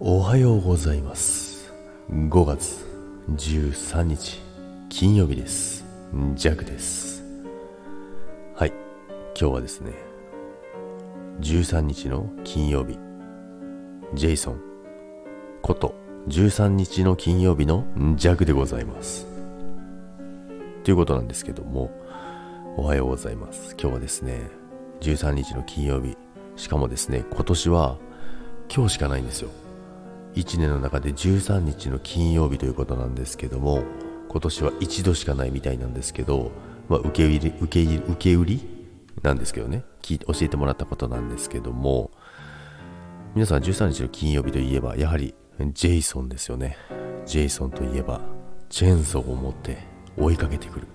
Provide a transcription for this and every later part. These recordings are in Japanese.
おはようございます。5月13日金曜日です。ジャクです。はい今日はですね13日の金曜日ジェイソンこと13日の金曜日のジャクでございます。ということなんですけどもおはようございます。今日はですね13日の金曜日しかもですね今年は今日しかないんですよ。1年の中で13日の金曜日ということなんですけども今年は一度しかないみたいなんですけど、まあ、受け売り受け入受け売りなんですけどね。教えてもらったことなんですけども皆さん13日の金曜日といえばやはりジェイソンですよね。ジェイソンといえばチェーンソーを持って追いかけてくる。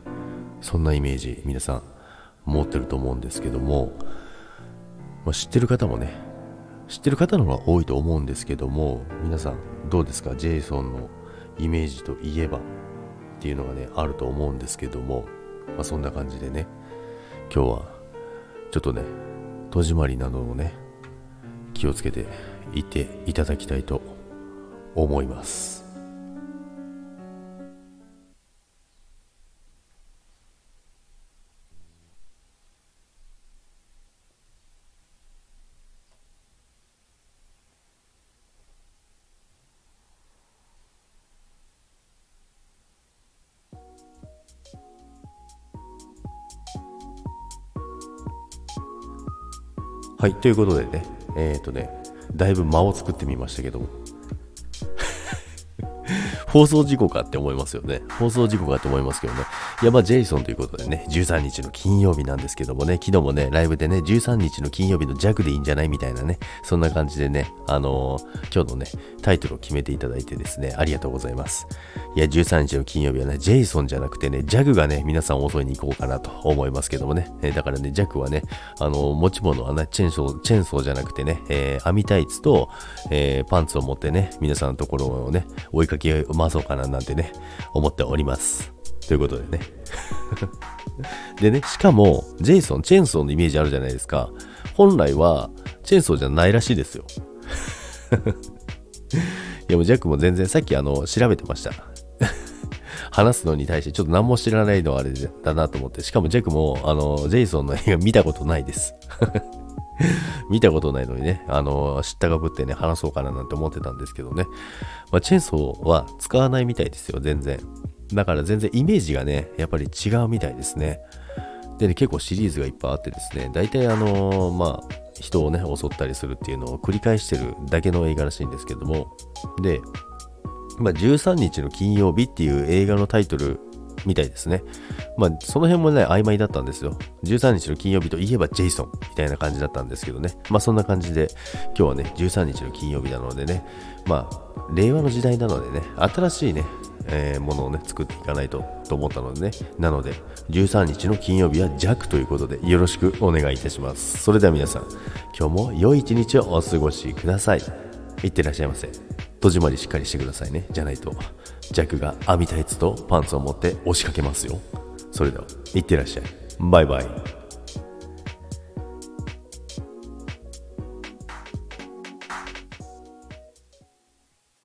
そんなイメージ皆さん持ってると思うんですけども、まあ、知ってる方もね知ってる方の方が多いと思うんですけども皆さんどうですか？ジェイソンのイメージといえばっていうのがねあると思うんですけども、まあ、そんな感じでね今日はちょっとね戸締まりなどをね気をつけていていただきたいと思います。はい、ということでね、えっ、ー、とね、だいぶ間を作ってみましたけども、放送事故かって思いますよね。放送事故かって思いますけどね。いや、まあ、ジェイソンということでね、13日の金曜日なんですけどもね、昨日もね、ライブでね、13日の金曜日の弱でいいんじゃないみたいなね、そんな感じでね、あのー、今日のね、タイトルを決めていただいてですね、ありがとうございます。いや、13日の金曜日はね、ジェイソンじゃなくてね、ジャグがね、皆さん遅いに行こうかなと思いますけどもね、え、だからね、ジャグはね、あのー、持ち物はね、チェーンソー、チェーンソーじゃなくてね、えー、網タイツと、えー、パンツを持ってね、皆さんのところをね、追いかけ回そうかななんてね、思っております。ということでね。でね、しかも、ジェイソン、チェーンソーのイメージあるじゃないですか。本来は、チェーンソーじゃないらしいですよ。いや、もうジャックも全然、さっきあの、調べてました。話すのに対してちょっと何も知らないのはあれだなと思って、しかもジャックも、あの、ジェイソンの映画見たことないです。見たことないのにね、あの、知ったかぶってね、話そうかななんて思ってたんですけどね。まあ、チェーンソーは使わないみたいですよ、全然。だから全然イメージがね、やっぱり違うみたいですね。でね、結構シリーズがいっぱいあってですね、大体あのー、まあ、人をね、襲ったりするっていうのを繰り返してるだけの映画らしいんですけども、で、まあ、13日の金曜日っていう映画のタイトルみたいですね。まあ、その辺もね、曖昧だったんですよ。13日の金曜日といえばジェイソンみたいな感じだったんですけどね。まあ、そんな感じで、今日はね、13日の金曜日なのでね、まあ、令和の時代なのでね、新しいね、えー、ものをね、作っていかないとと思ったのでね。なので、13日の金曜日は弱ということで、よろしくお願いいたします。それでは皆さん、今日も良い一日をお過ごしください。いってらっしゃいませ。戸締まりしっかりしてくださいね。じゃないと、ジャックが網タイツとパンツを持って押しかけますよ。それでは、いってらっしゃい。バイバイ。